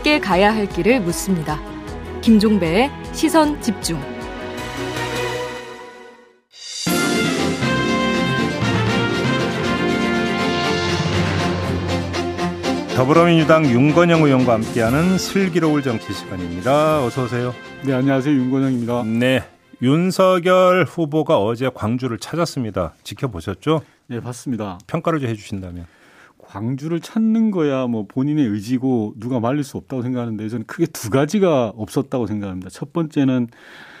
함께 가야 할 길을 묻습니다. 김종배의 시선 집중. 더불어민주당 윤건영 의원과 함께하는 슬기로울 정치 시간입니다. 어서 오세요. 네, 안녕하세요. 윤건영입니다. 네. 윤석열 후보가 어제 광주를 찾았습니다. 지켜보셨죠? 네, 봤습니다. 평가를 좀 해주신다면. 광주를 찾는 거야 뭐 본인의 의지고 누가 말릴 수 없다고 생각하는데 저는 크게 두 가지가 없었다고 생각합니다. 첫 번째는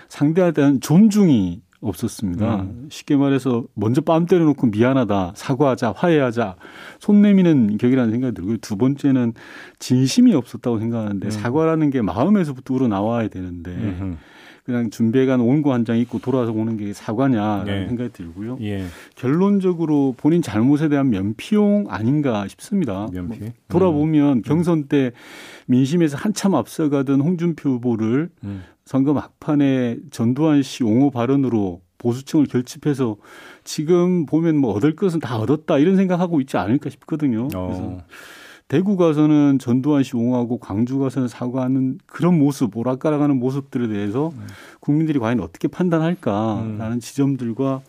상대에 대한 존중이 없었습니다. 음. 쉽게 말해서 먼저 뺨 때려놓고 미안하다, 사과하자, 화해하자, 손 내미는 격이라는 생각이 들고요. 두 번째는 진심이 없었다고 생각하는데 음. 사과라는 게 마음에서부터 우러 나와야 되는데 음흠. 그냥 준비해간 원고 한 장 입고 돌아와서 오는 게 사과냐라는 네. 생각이 들고요. 예. 결론적으로 본인 잘못에 대한 면피용 아닌가 싶습니다. 면피? 뭐 돌아보면 음. 경선 때 민심에서 한참 앞서가던 홍준표 후보를 음. 선거 막판에 전두환 씨 옹호 발언으로 보수층을 결집해서 지금 보면 뭐 얻을 것은 다 얻었다 이런 생각하고 있지 않을까 싶거든요. 어. 그래서 대구 가서는 전두환 씨 옹호하고 광주 가서는 사과하는 그런 모습, 오락가락하는 모습들에 대해서 음. 국민들이 과연 어떻게 판단할까라는 음. 지점들과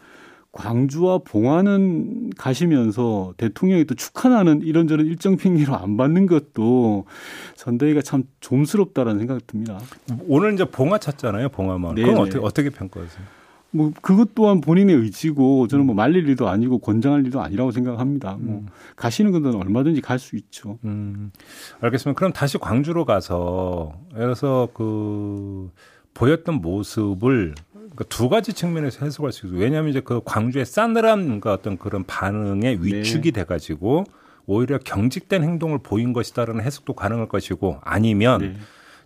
광주와 봉화는 가시면서 대통령이 또 축하나는 이런저런 일정 핑계로 안 받는 것도 선대위가 참 좀스럽다라는 생각이 듭니다. 오늘 이제 봉화 찾잖아요, 봉화만. 그럼 어떻게 어떻게 평가하세요? 뭐 그것 또한 본인의 의지고 저는 뭐 말릴 일도 아니고 권장할 일도 아니라고 생각합니다. 뭐 음. 가시는 건 얼마든지 갈 수 있죠. 음. 알겠습니다. 그럼 다시 광주로 가서 그래서 그 보였던 모습을 그러니까 두 가지 측면에서 해석할 수 있어요. 왜냐하면 이제 그 광주의 싸늘한 그 어떤 그런 반응에 위축이 네. 돼가지고 오히려 경직된 행동을 보인 것이다라는 해석도 가능할 것이고 아니면 네.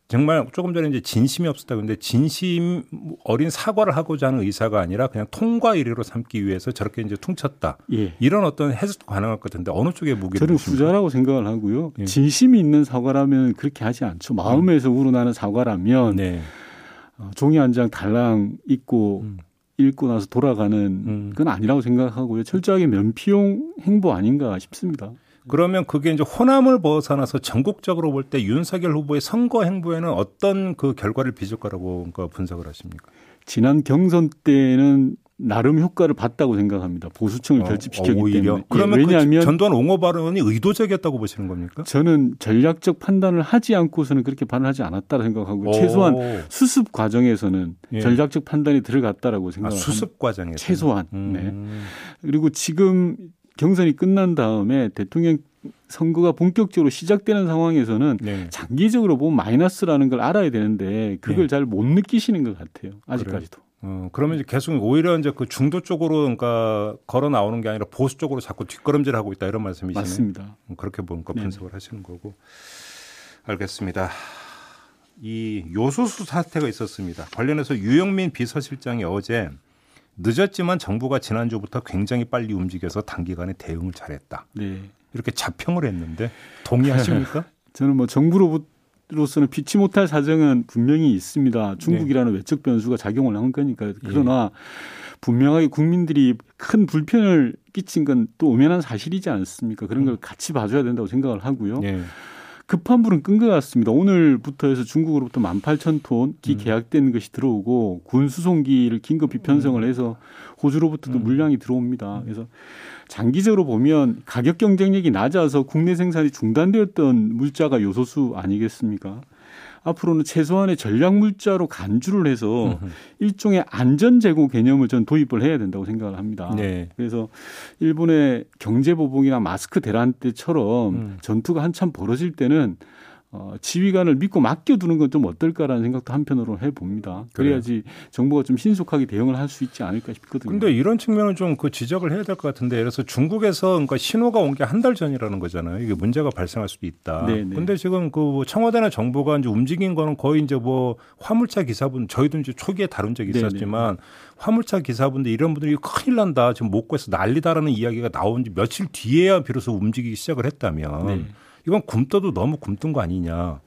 정말 조금 전에 이제 진심이 없었다. 근데 진심 어린 사과를 하고자 하는 의사가 아니라 그냥 통과 의례로 삼기 위해서 저렇게 이제 퉁쳤다. 예. 이런 어떤 해석도 가능할 것 같은데 어느 쪽에 무게를 저는 후자라고 생각을 하고요. 예. 진심이 있는 사과라면 그렇게 하지 않죠. 마음에서 우러나는 사과라면 네. 어, 종이 한 장 달랑 읽고 음. 읽고 나서 돌아가는 음. 건 아니라고 생각하고요. 철저하게 면피용 행보 아닌가 싶습니다. 그러면 그게 이제 호남을 벗어나서 전국적으로 볼 때 윤석열 후보의 선거 행보에는 어떤 그 결과를 빚을 거라고 분석을 하십니까? 지난 경선 때는 나름 효과를 봤다고 생각합니다. 보수층을 어, 결집시켰기 어, 때문에. 그러면 예, 왜냐하면 그 전두환 옹호 발언이 의도적이었다고 보시는 겁니까? 저는 전략적 판단을 하지 않고서는 그렇게 발언하지 않았다고 생각하고 오. 최소한 수습 과정에서는 예. 전략적 판단이 들어갔다라고 생각합니다. 아, 수습 과정에서 최소한. 음. 네. 그리고 지금 경선이 끝난 다음에 대통령 선거가 본격적으로 시작되는 상황에서는 네. 장기적으로 보면 마이너스라는 걸 알아야 되는데 그걸 네. 잘못 느끼시는 것 같아요. 아직까지도. 어, 그러면 이제 계속 오히려 이제 그 중도 쪽으로 그러니까 걸어 나오는 게 아니라 보수 쪽으로 자꾸 뒷걸음질 하고 있다 이런 말씀이시네요. 맞습니다. 음, 그렇게 보니까 분석을 하시는 거고. 알겠습니다. 이 요소수 사태가 있었습니다. 관련해서 유영민 비서실장이 어제 늦었지만 정부가 지난주부터 굉장히 빨리 움직여서 단기간에 대응을 잘했다. 네. 이렇게 자평을 했는데 동의하십니까? 저는 뭐 정부로부터 로서는 피치 못할 사정은 분명히 있습니다. 중국이라는 네. 외적 변수가 작용을 한 거니까. 그러나 예. 분명하게 국민들이 큰 불편을 끼친 건 또 엄연한 사실이지 않습니까? 그런 걸 같이 봐줘야 된다고 생각을 하고요. 예. 급한 불은 끈 것 같습니다. 오늘부터 해서 중국으로부터 18,000톤 기 음. 계약된 것이 들어오고 군 수송기를 긴급히 편성을 음. 해서 호주로부터도 음. 물량이 들어옵니다. 그래서 장기적으로 보면 가격 경쟁력이 낮아서 국내 생산이 중단되었던 물자가 요소수 아니겠습니까? 앞으로는 최소한의 전략 물자로 간주를 해서 일종의 안전 재고 개념을 전 도입을 해야 된다고 생각을 합니다. 네. 그래서 일본의 경제 보복이나 마스크 대란 때처럼 음. 전투가 한참 벌어질 때는 어, 지휘관을 믿고 맡겨두는 건 좀 어떨까라는 생각도 한편으로 해봅니다. 그래야지 정부가 좀 신속하게 대응을 할 수 있지 않을까 싶거든요. 근데 이런 측면은 좀그 지적을 해야 될 것 같은데 그래서 중국에서 그러니까 신호가 온 게 한 달 전이라는 거잖아요. 이게 문제가 발생할 수도 있다. 네네. 네. 근데 지금 그 청와대나 정부가 이제 움직인 거는 거의 이제 뭐 화물차 기사분 저희도 이제 초기에 다룬 적이 네, 네. 있었지만 네네. 화물차 기사분들 이런 분들이 큰일 난다. 지금 못 구해서 난리다라는 이야기가 나온 지 며칠 뒤에야 비로소 움직이기 시작을 했다면 네. 이건 굶떠도 너무 굶뜬 거 아니냐.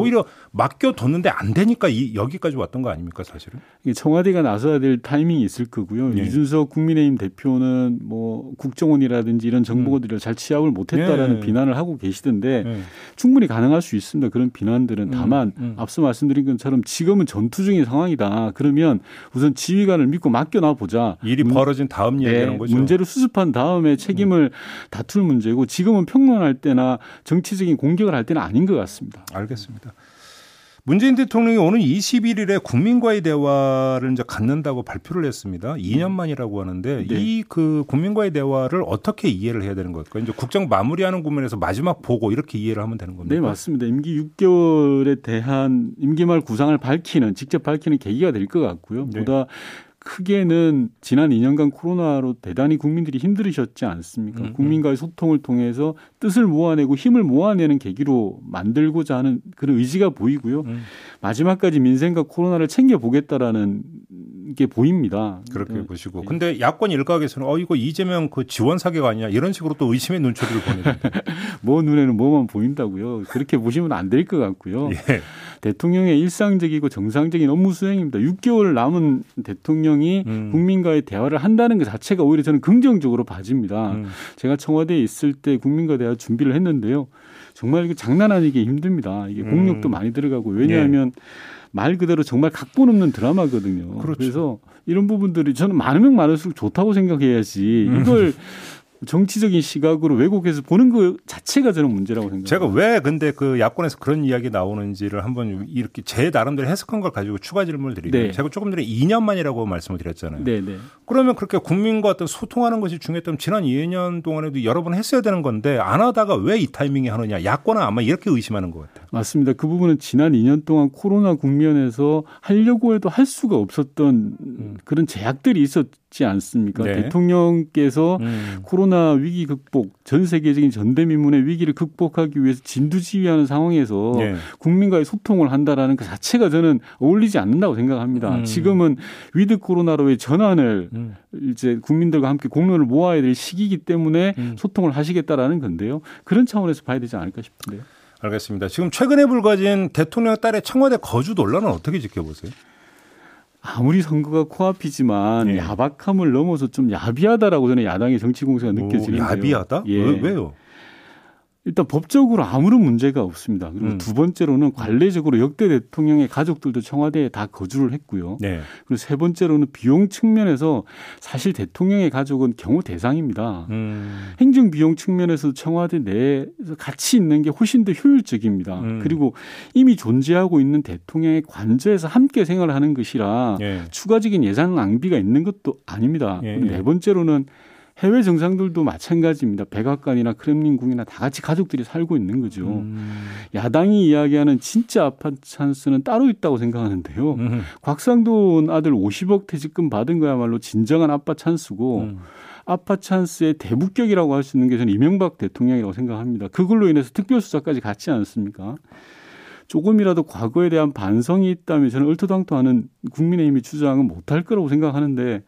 오히려 맡겨뒀는데 안 되니까 이, 여기까지 왔던 거 아닙니까 사실은? 청와대가 나서야 될 타이밍이 있을 거고요. 예. 이준석 국민의힘 대표는 뭐 국정원이라든지 이런 정보들을 음. 잘 취합을 못했다라는 예. 비난을 하고 계시던데 예. 충분히 가능할 수 있습니다. 그런 비난들은 음. 다만 음. 앞서 말씀드린 것처럼 지금은 전투 중인 상황이다. 그러면 우선 지휘관을 믿고 맡겨놔 보자. 일이 벌어진 다음 네, 얘기하는 거죠. 문제를 수습한 다음에 책임을 음. 다툴 문제고 지금은 평론할 때나 정치적인 공격을 할 때는 아닌 것 같습니다. 알겠습니다. 문재인 대통령이 오는 21일에 국민과의 대화를 이제 갖는다고 발표를 했습니다. 2년 만이라고 하는데 네. 이그 국민과의 대화를 어떻게 이해를 해야 되는 걸까요? 이제 국정 마무리하는 국면에서 마지막 보고 이렇게 이해를 하면 되는 겁니다. 네, 맞습니다. 임기 6개월에 대한 임기 말 구상을 밝히는 직접 밝히는 계기가 될 것 같고요. 네. 보다 크게는 지난 2년간 코로나로 대단히 국민들이 힘들으셨지 않습니까? 음, 음. 국민과의 소통을 통해서 뜻을 모아내고 힘을 모아내는 계기로 만들고자 하는 그런 의지가 보이고요. 음. 마지막까지 민생과 코로나를 챙겨보겠다라는 게 보입니다. 그렇게 네. 보시고. 근데 야권 일각에서는 어, 이거 이재명 그 지원 사격 아니냐 이런 식으로 또 의심의 눈초리를 보내는데. 뭐 눈에는 뭐만 보인다고요. 그렇게 보시면 안 될 것 같고요. 예. 대통령의 일상적이고 정상적인 업무 수행입니다. 6개월 남은 대통령이 음. 국민과의 대화를 한다는 것 자체가 오히려 저는 긍정적으로 봐집니다. 음. 제가 청와대에 있을 때 국민과 대화 준비를 했는데요. 정말 이거 장난 아니게 힘듭니다. 이게 공력도 음. 많이 들어가고 왜냐하면 예. 말 그대로 정말 각본 없는 드라마거든요. 그렇죠. 그래서 이런 부분들이 저는 많으면 많을수록 좋다고 생각해야지 음. 이걸 정치적인 시각으로 왜곡해서 보는 것 자체가 저는 문제라고 생각합니다. 제가 왜 근데 그 야권에서 그런 이야기 나오는지를 한번 이렇게 제 나름대로 해석한 걸 가지고 추가 질문을 드리면 네. 제가 조금 전에 2년 만이라고 말씀을 드렸잖아요. 네, 네. 그러면 그렇게 국민과 어떤 소통하는 것이 중요했다면 지난 2년 동안에도 여러 번 했어야 되는 건데 안 하다가 왜 이 타이밍에 하느냐. 야권은 아마 이렇게 의심하는 것 같아요. 맞습니다. 그 부분은 지난 2년 동안 코로나 국면에서 하려고 해도 할 수가 없었던 음. 그런 제약들이 있었 지 않습니까? 네. 대통령께서 음. 코로나 위기 극복, 전 세계적인 전대미문의 위기를 극복하기 위해서 진두지휘하는 상황에서 네. 국민과의 소통을 한다라는 그 자체가 저는 어울리지 않는다고 생각합니다. 음. 지금은 위드 코로나로의 전환을 음. 이제 국민들과 함께 공론을 모아야 될 시기이기 때문에 음. 소통을 하시겠다라는 건데요. 그런 차원에서 봐야 되지 않을까 싶은데요. 알겠습니다. 지금 최근에 불거진 대통령 딸의 청와대 거주 논란은 어떻게 지켜보세요? 아무리 선거가 코앞이지만 예. 야박함을 넘어서 좀 야비하다라고 저는 야당의 정치 공세가 느껴지는데요. 야비하다? 예. 왜요? 일단 법적으로 아무런 문제가 없습니다. 그리고 음. 두 번째로는 관례적으로 역대 대통령의 가족들도 청와대에 다 거주를 했고요. 네. 그리고 세 번째로는 비용 측면에서 사실 대통령의 가족은 경호 대상입니다. 음. 행정 비용 측면에서 청와대 내에서 같이 있는 게 훨씬 더 효율적입니다. 음. 그리고 이미 존재하고 있는 대통령의 관저에서 함께 생활하는 것이라 네. 추가적인 예산 낭비가 있는 것도 아닙니다. 네. 네 번째로는 해외 정상들도 마찬가지입니다. 백악관이나 크렘린궁이나 다 같이 가족들이 살고 있는 거죠. 음. 야당이 이야기하는 진짜 아파트 찬스는 따로 있다고 생각하는데요. 음. 곽상돈 아들 50억 퇴직금 받은 거야말로 진정한 아빠 찬스고 음. 아빠 찬스의 대북격이라고 할 수 있는 게 저는 이명박 대통령이라고 생각합니다. 그걸로 인해서 특별수사까지 갔지 않습니까? 조금이라도 과거에 대한 반성이 있다면 저는 얼토당토하는 국민의힘의 주장은 못할 거라고 생각하는데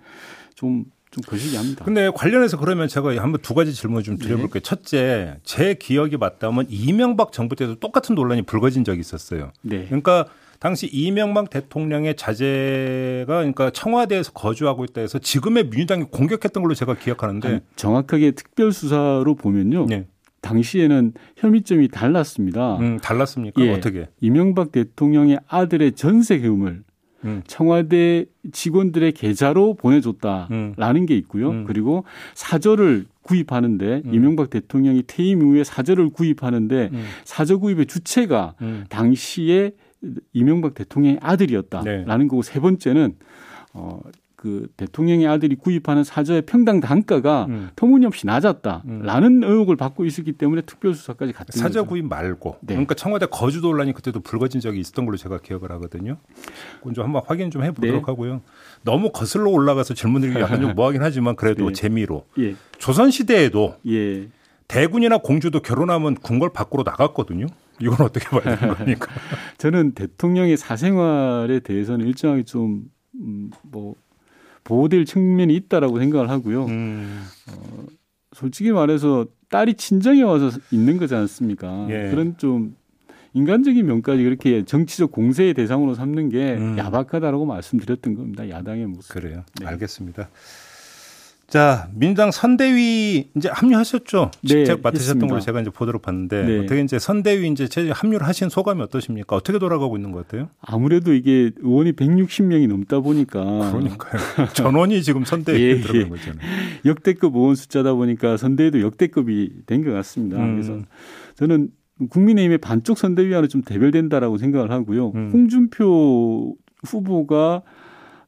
좀 좀 거시기합니다. 근데 관련해서 그러면 제가 한번 두 가지 질문 좀 드려볼게요. 네. 첫째, 제 기억이 맞다면 이명박 정부 때도 똑같은 논란이 불거진 적이 있었어요. 네. 그러니까 당시 이명박 대통령의 자제가 그러니까 청와대에서 거주하고 있다 해서 지금의 민주당이 공격했던 걸로 제가 기억하는데 아니, 정확하게 특별수사로 보면요. 네. 당시에는 혐의점이 달랐습니다. 음, 달랐습니까? 예, 어떻게? 이명박 대통령의 아들의 전세 금을 음. 청와대 직원들의 계좌로 보내줬다라는 음. 게 있고요. 음. 그리고 사저를 구입하는데 음. 이명박 대통령이 퇴임 이후에 사저를 구입하는데 음. 사저 구입의 주체가 음. 당시에 이명박 대통령의 아들이었다라는 네. 거고 세 번째는 어, 그 대통령의 아들이 구입하는 사저의 평당 단가가 음. 터무니없이 낮았다라는 음. 의혹을 받고 있었기 때문에 특별수사까지 갔던 사저 구입 말고 네. 그러니까 청와대 거주 논란이 그때도 불거진 적이 있었던 걸로 제가 기억을 하거든요. 그건 좀 한번 확인 좀 해보도록 네. 하고요. 너무 거슬러 올라가서 질문드리기 약간 좀 뭐하긴 하지만 그래도 네. 재미로 예. 조선 시대에도 예. 대군이나 공주도 결혼하면 궁궐 밖으로 나갔거든요. 이건 어떻게 봐야 되는 겁니까? 저는 대통령의 사생활에 대해서는 일정하게 좀뭐 음, 보호될 측면이 있다라고 생각을 하고요. 음. 어, 솔직히 말해서 딸이 친정에 와서 있는 거지 않습니까? 예. 그런 좀 인간적인 면까지 그렇게 정치적 공세의 대상으로 삼는 게 음. 야박하다라고 말씀드렸던 겁니다. 야당의 모습. 그래요. 네. 알겠습니다. 자, 민주당 선대위 이제 합류하셨죠? 네, 직접 맡으셨던 걸로 제가 이제 보도록 봤는데 네. 어떻게 이제 선대위 이제 합류를 하신 소감이 어떠십니까? 어떻게 돌아가고 있는 것 같아요? 아무래도 이게 의원이 160명이 넘다 보니까 그러니까요. 전원이 지금 선대위에 예, 들어간 예. 거잖아요. 역대급 의원 숫자다 보니까 선대위도 역대급이 된 것 같습니다. 음. 그래서 저는 국민의힘의 반쪽 선대위와는 좀 대별된다라고 생각을 하고요. 음. 홍준표 후보가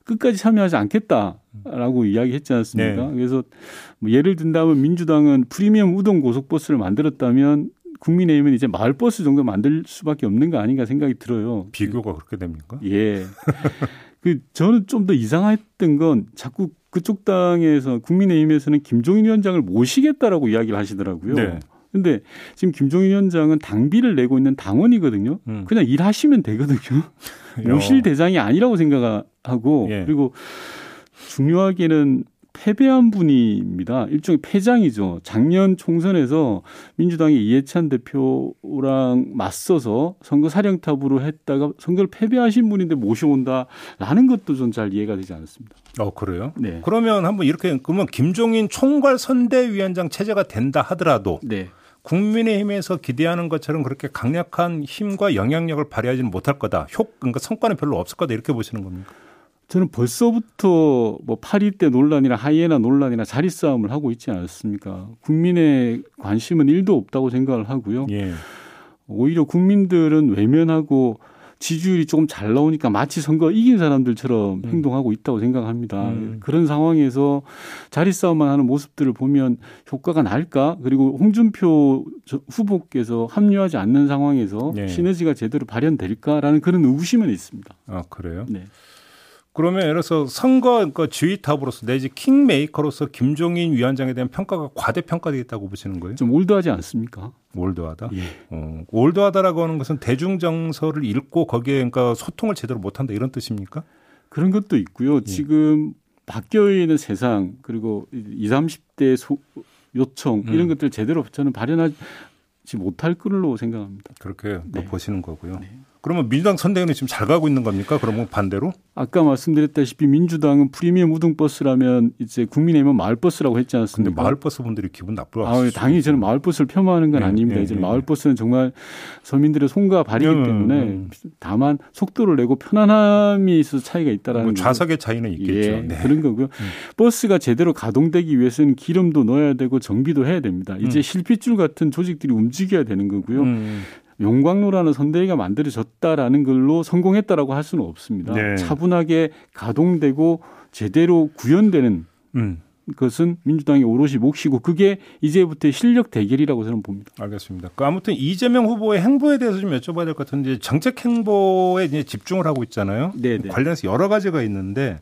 끝까지 참여하지 않겠다라고 이야기했지 않습니까? 네. 그래서 뭐 예를 든다면 민주당은 프리미엄 우동 고속버스를 만들었다면 국민의힘은 이제 마을버스 정도 만들 수밖에 없는 거 아닌가 생각이 들어요. 비교가 그렇게 됩니까? 예. 그 저는 좀 더 이상했던 건 자꾸 그쪽 당에서 국민의힘에서는 김종인 위원장을 모시겠다라고 이야기를 하시더라고요. 네. 근데 지금 김종인 위원장은 당비를 내고 있는 당원이거든요. 음. 그냥 일하시면 되거든요. 모실 대상이 아니라고 생각하고 예. 그리고 중요하게는 패배한 분입니다. 일종의 패장이죠. 작년 총선에서 민주당의 이해찬 대표랑 맞서서 선거 사령탑으로 했다가 선거를 패배하신 분인데 모셔온다라는 것도 전 잘 이해가 되지 않았습니다. 어 그래요? 네. 그러면 한번 이렇게 그러면 김종인 총괄 선대위원장 체제가 된다 하더라도 네. 국민의힘에서 기대하는 것처럼 그렇게 강력한 힘과 영향력을 발휘하지는 못할 거다. 효, 그러니까 성과는 별로 없을 거다. 이렇게 보시는 겁니까? 저는 벌써부터 뭐 8.1대 논란이나 하이에나 논란이나 자리 싸움을 하고 있지 않습니까? 국민의 관심은 1도 없다고 생각을 하고요. 예. 오히려 국민들은 외면하고 지지율이 조금 잘 나오니까 마치 선거 이긴 사람들처럼 음. 행동하고 있다고 생각합니다. 음. 그런 상황에서 자리 싸움만 하는 모습들을 보면 효과가 날까? 그리고 홍준표 후보께서 합류하지 않는 상황에서 네. 시너지가 제대로 발현될까라는 그런 의구심은 있습니다. 아 그래요? 네. 그러면 예를 들어서 선거 그러니까 지휘탑으로서 내지 킹메이커로서 김종인 위원장에 대한 평가가 과대평가되겠다고 보시는 거예요? 좀 올드하지 않습니까? 올드하다. 예. 어, 올드하다라고 하는 것은 대중 정서를 읽고 거기에 그러니까 소통을 제대로 못한다 이런 뜻입니까? 그런 것도 있고요. 예. 지금 바뀌어 있는 세상 그리고 20, 30대 소, 요청 이런 음. 것들 제대로 저는 발현하지 못할 걸로 생각합니다. 그렇게 네. 보시는 거고요. 네. 그러면 민주당 선대위는 지금 잘 가고 있는 겁니까? 그러면 반대로? 아까 말씀드렸다시피 민주당은 프리미엄 우등버스라면 이제 국민의힘은 마을버스라고 했지 않습니까? 근데 마을버스 분들이 기분 나쁠 아, 당연히 저는 마을버스를 폄하하는 건 네, 아닙니다. 네, 이제 네. 마을버스는 정말 서민들의 손과 발이기 음, 때문에 음. 다만 속도를 내고 편안함이 있어서 차이가 있다라는 뭐 좌석의 차이는 있겠죠. 예, 네. 그런 거고요. 음. 버스가 제대로 가동되기 위해서는 기름도 넣어야 되고 정비도 해야 됩니다. 이제 음. 실핏줄 같은 조직들이 움직여야 되는 거고요. 음. 용광로라는 선대위가 만들어졌다라는 걸로 성공했다라고 할 수는 없습니다. 네. 차분하게 가동되고 제대로 구현되는 음. 것은 민주당이 오롯이 몫이고 그게 이제부터 실력 대결이라고 저는 봅니다. 알겠습니다. 그 아무튼 이재명 후보의 행보에 대해서 좀 여쭤봐야 될 것 같은데 정책 행보에 이제 집중을 하고 있잖아요. 네, 네. 관련해서 여러 가지가 있는데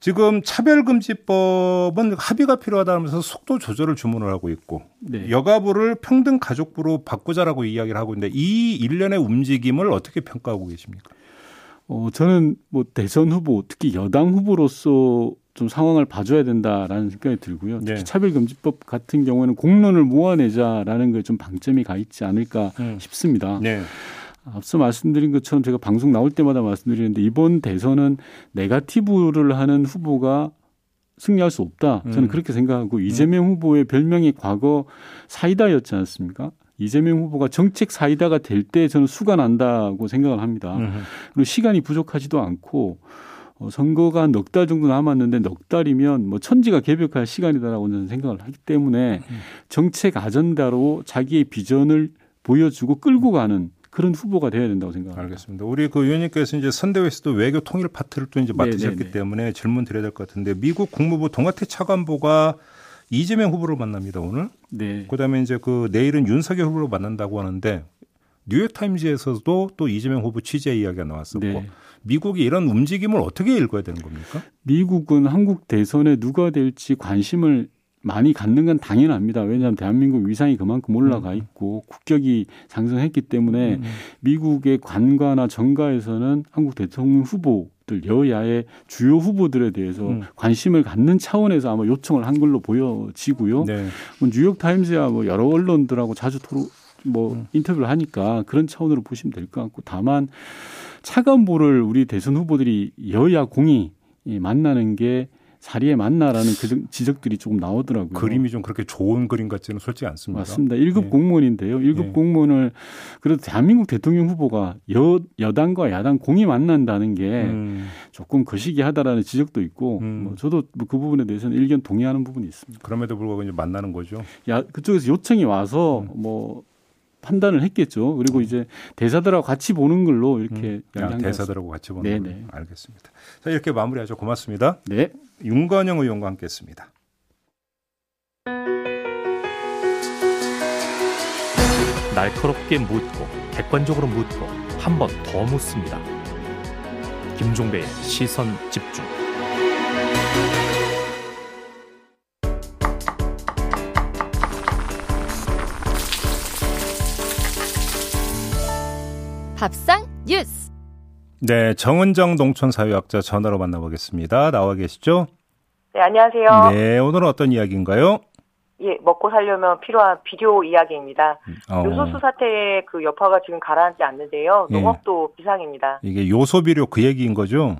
지금 차별금지법은 합의가 필요하다면서 속도 조절을 주문을 하고 있고 네. 여가부를 평등 가족부로 바꾸자라고 이야기를 하고 있는데 이 일련의 움직임을 어떻게 평가하고 계십니까? 어, 저는 뭐 대선 후보 특히 여당 후보로서 좀 상황을 봐줘야 된다라는 생각이 들고요. 특히 네. 차별금지법 같은 경우에는 공론을 모아내자라는 게좀 방점이 가 있지 않을까 음. 싶습니다. 네. 앞서 말씀드린 것처럼 제가 방송 나올 때마다 말씀드리는데 이번 대선은 네가티브를 하는 후보가 승리할 수 없다. 저는 음. 그렇게 생각하고 음. 이재명 후보의 별명이 과거 사이다였지 않습니까? 이재명 후보가 정책 사이다가 될 때 저는 수가 난다고 생각을 합니다. 음. 그리고 시간이 부족하지도 않고 어, 선거가 넉달 정도 남았는데 넉 달이면 뭐 천지가 개벽할 시간이다라고 저는 생각을 하기 때문에 음. 정책 아전다로 자기의 비전을 보여주고 끌고 가는 그런 후보가 돼야 된다고 생각합니다. 알겠습니다. 우리 그 의원님께서 이제 선대위에서도 외교 통일 파트를 또 이제 맡으셨기 네네네. 네, 네. 때문에 질문 드려야 될 것 같은데 미국 국무부 동아태 차관보가 이재명 후보를 만납니다 오늘. 네. 그다음에 이제 그 내일은 윤석열 후보를 만난다고 하는데 뉴욕 타임즈에서도 또 이재명 후보 취재 이야기가 나왔었고 네. 미국이 이런 움직임을 어떻게 읽어야 되는 겁니까? 미국은 한국 대선에 누가 될지 관심을 많이 갖는 건 당연합니다. 왜냐하면 대한민국 위상이 그만큼 올라가 음. 있고 국격이 상승했기 때문에 음. 미국의 관가나 정가에서는 한국 대통령 후보들 여야의 주요 후보들에 대해서 음. 관심을 갖는 차원에서 아마 요청을 한 걸로 보여지고요. 네. 뭐 뉴욕 타임즈야 뭐 여러 언론들하고 자주 토로 뭐 음. 인터뷰를 하니까 그런 차원으로 보시면 될 것 같고 다만 불을 우리 대선 후보들이 여야 공이 만나는 게 사리에 맞나라는 그 지적들이 조금 나오더라고요. 그림이 좀 그렇게 좋은 그림 같지는 솔직히 않습니다. 맞습니다. 1급 예. 공무원인데요. 1급 예. 공무원을 그래도 대한민국 대통령 후보가 여, 여당과 야당 공이 만난다는 게 음. 조금 거시기하다라는 지적도 있고 음. 뭐 저도 그 부분에 대해서는 일견 동의하는 부분이 있습니다. 그럼에도 불구하고 이제 만나는 거죠. 야 그쪽에서 요청이 와서 음. 뭐 판단을 했겠죠. 그리고 음. 이제 대사들하고 같이 보는 걸로 이렇게 음. 야, 대사들하고 같이 보는 네네. 걸로 알겠습니다. 자 이렇게 마무리하죠. 고맙습니다. 네. 윤건영 의원과 함께했습니다. 날카롭게 묻고 객관적으로 묻고 한 번 더 묻습니다. 김종배의 시선 집중. 밥상 뉴스. 네, 정은정 농촌사회학자 전화로 만나보겠습니다. 나와 계시죠? 네, 안녕하세요. 네, 오늘은 어떤 이야기인가요? 예, 먹고 살려면 필요한 비료 이야기입니다. 어. 요소수 사태의 그 여파가 지금 가라앉지 않는데요. 예. 농업도 예. 비상입니다. 이게 요소 비료 그 얘기인 거죠?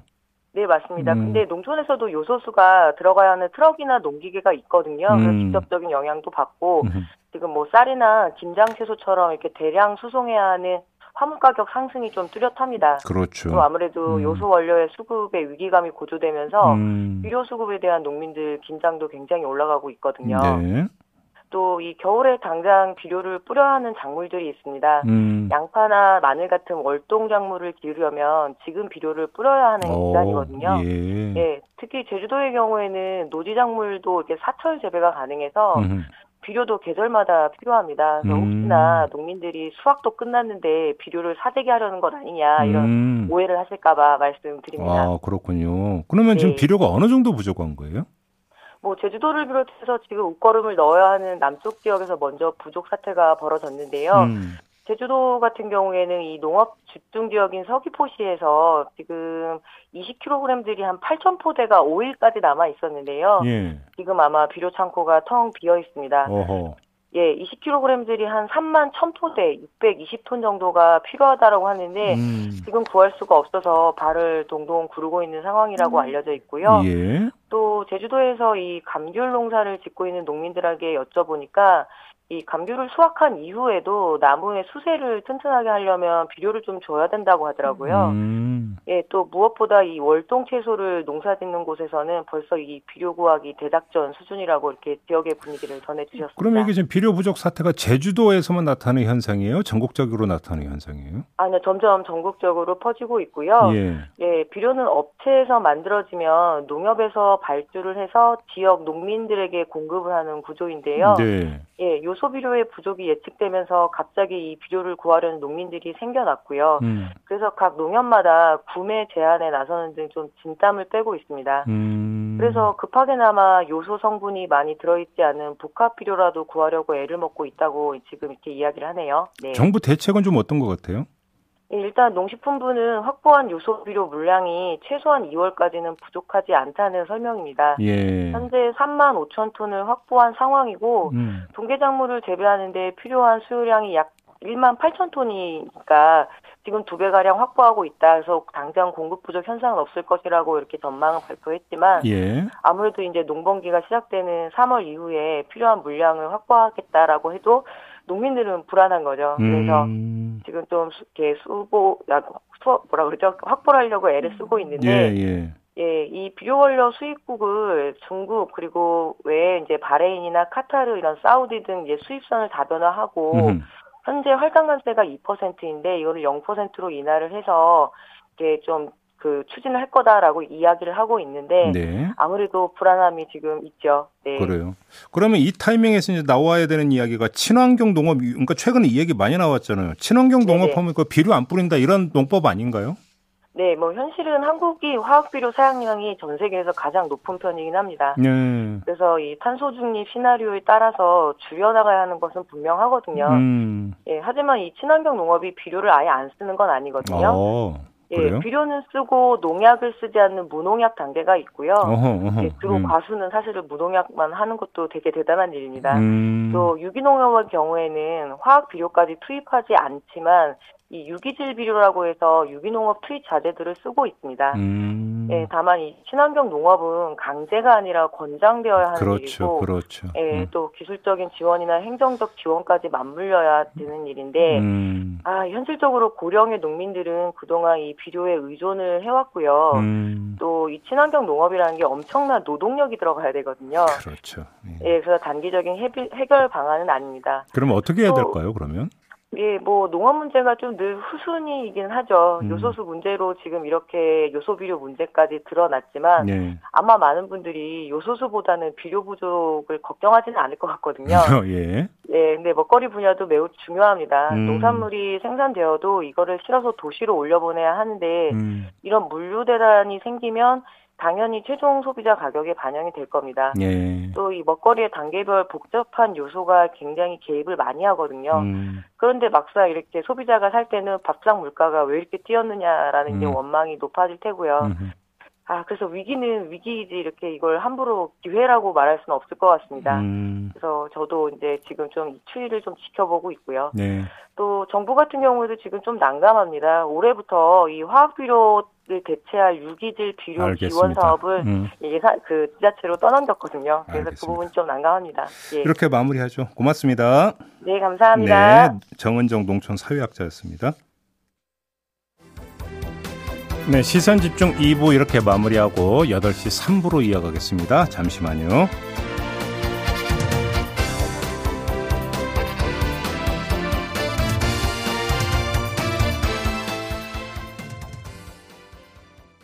네, 맞습니다. 음. 근데 농촌에서도 요소수가 들어가야 하는 트럭이나 농기계가 있거든요. 음. 그래서 직접적인 영향도 받고 음. 지금 뭐 쌀이나 김장 채소처럼 이렇게 대량 수송해야 하는 화물 가격 상승이 좀 뚜렷합니다. 그렇죠. 또 아무래도 음. 요소 원료의 수급의 위기감이 고조되면서 음. 비료 수급에 대한 농민들 긴장도 굉장히 올라가고 있거든요. 네. 또이 겨울에 당장 비료를 뿌려야 하는 작물들이 있습니다. 음. 양파나 마늘 같은 월동 작물을 기르려면 지금 비료를 뿌려야 하는 오, 기간이거든요. 예. 예. 특히 제주도의 경우에는 노지 작물도 이렇게 사철 재배가 가능해서 음. 비료도 계절마다 필요합니다. 그래서 음. 혹시나 농민들이 수확도 끝났는데 비료를 사재기 하려는 것 아니냐 이런 음. 오해를 하실까봐 말씀드립니다. 아 그렇군요. 그러면 네. 지금 비료가 어느 정도 부족한 거예요? 뭐 제주도를 비롯해서 지금 옷걸음을 넣어야 하는 남쪽 지역에서 먼저 부족 사태가 벌어졌는데요. 음. 제주도 같은 경우에는 이 농업 집중 지역인 서귀포시에서 지금 20kg들이 한 8,000포대가 5일까지 남아 있었는데요. 예. 지금 아마 비료 창고가 텅 비어 있습니다. 어허. 예, 20kg들이 한 3만 1000포대, 620톤 정도가 필요하다라고 하는데 음. 지금 구할 수가 없어서 발을 동동 구르고 있는 상황이라고 음. 알려져 있고요. 예. 또 제주도에서 이 감귤 농사를 짓고 있는 농민들에게 여쭤보니까 이 감귤을 수확한 이후에도 나무의 수세를 튼튼하게 하려면 비료를 좀 줘야 된다고 하더라고요. 음. 예, 또 무엇보다 이 월동 채소를 농사 짓는 곳에서는 벌써 이 비료 구하기 대작전 수준이라고 이렇게 지역의 분위기를 전해 주셨습니다. 그러면 이게 지금 비료 부족 사태가 제주도에서만 나타나는 현상이에요? 전국적으로 나타나는 현상이에요? 아니요, 점점 전국적으로 퍼지고 있고요. 예. 예, 비료는 업체에서 만들어지면 농협에서 발주를 해서 지역 농민들에게 공급을 하는 구조인데요. 네. 예, 요 소비료의 부족이 예측되면서 갑자기 이 비료를 구하려는 농민들이 생겨났고요. 음. 그래서 각 농협마다 구매 제한에 나서는 등 좀 진땀을 빼고 있습니다. 음. 그래서 급하게나마 요소 성분이 많이 들어있지 않은 복합 비료라도 구하려고 애를 먹고 있다고 지금 이렇게 이야기를 하네요. 네. 정부 대책은 좀 어떤 것 같아요? 예, 일단 농식품부는 확보한 요소 비료 물량이 최소한 2월까지는 부족하지 않다는 설명입니다. 예. 현재 3만 5천 톤을 확보한 상황이고 음. 동계작물을 재배하는 데 필요한 수요량이 약 1만 8천 톤이니까 지금 두 배 가량 확보하고 있다. 그래서 당장 공급 부족 현상은 없을 것이라고 이렇게 전망을 발표했지만 예. 아무래도 이제 농번기가 시작되는 3월 이후에 필요한 물량을 확보하겠다라고 해도 농민들은 불안한 거죠. 그래서 음. 지금 좀 이렇게 수보, 수, 뭐라 그러죠? 확보를 하려고 애를 쓰고 있는데, 예, 예. 예, 이 비료 원료 수입국을 중국 그리고 외에 이제 바레인이나 카타르 이런 사우디 등 이제 수입선을 다변화하고 음. 현재 할당관세가 2%인데 이거를 0%로 인하를 해서 이게 좀 그 추진을 할 거다라고 이야기를 하고 있는데 네. 아무래도 불안함이 지금 있죠. 네. 그래요. 그러면 이 타이밍에서 이제 나와야 되는 이야기가 친환경 농업 그러니까 최근에 이 얘기 많이 나왔잖아요. 친환경 농업하면 그 비료 안 뿌린다 이런 농법 아닌가요? 네, 뭐 현실은 한국이 화학 비료 사용량이 전 세계에서 가장 높은 편이긴 합니다. 네. 그래서 이 탄소 중립 시나리오에 따라서 줄여 나가야 하는 것은 분명하거든요. 음. 예, 하지만 이 친환경 농업이 비료를 아예 안 쓰는 건 아니거든요. 어. 예, 비료는 쓰고 농약을 쓰지 않는 무농약 단계가 있고요. 어허, 어허, 예, 그리고 음. 과수는 사실은 무농약만 하는 것도 되게 대단한 일입니다. 음. 또 유기농업의 경우에는 화학 비료까지 투입하지 않지만 이 유기질 비료라고 해서 유기농업 투입 자재들을 쓰고 있습니다. 음. 예, 다만 이 친환경 농업은 강제가 아니라 권장되어야 하는 그렇죠, 일이고, 그렇죠. 예, 음. 또 기술적인 지원이나 행정적 지원까지 맞물려야 되는 일인데, 음. 아 현실적으로 고령의 농민들은 그동안 이 비료에 의존을 해왔고요. 음. 또이 친환경 농업이라는 게 엄청난 노동력이 들어가야 되거든요. 그렇죠. 예, 예 그래서 단기적인 해결 방안은 아닙니다. 그럼 어떻게 해야 될까요? 그러면? 예, 뭐 농업 문제가 좀 늘 후순위이긴 하죠. 음. 요소수 문제로 지금 이렇게 요소 비료 문제까지 드러났지만 네. 아마 많은 분들이 요소수보다는 비료 부족을 걱정하지는 않을 것 같거든요. 예. 예, 근데 먹거리 분야도 매우 중요합니다. 음. 농산물이 생산되어도 이거를 실어서 도시로 올려보내야 하는데 음. 이런 물류 대란이 생기면 당연히 최종 소비자 가격에 반영이 될 겁니다. 예. 또이 먹거리의 단계별 복잡한 요소가 굉장히 개입을 많이 하거든요. 음. 그런데 막상 이렇게 소비자가 살 때는 밥상 물가가 왜 이렇게 뛰었느냐라는 음. 게 원망이 높아질 테고요. 음. 아, 그래서 위기는 위기이지 이렇게 이걸 함부로 기회라고 말할 수는 없을 것 같습니다. 음. 그래서 저도 이제 지금 좀 이 추이를 좀 지켜보고 있고요. 네. 또 정부 같은 경우에도 지금 좀 난감합니다. 올해부터 이 화학 비료 를 대체할 유기질 비료 알겠습니다. 지원 사업을 음. 예산 그 지자체로 떠넘겼거든요. 그래서 그 알겠습니다. 그 부분이 좀 난감합니다. 예. 이렇게 마무리하죠. 고맙습니다. 네, 감사합니다. 네, 정은정 농촌 사회학자였습니다. 네, 시선 집중 2부 이렇게 마무리하고 8시 3부로 이어가겠습니다. 잠시만요.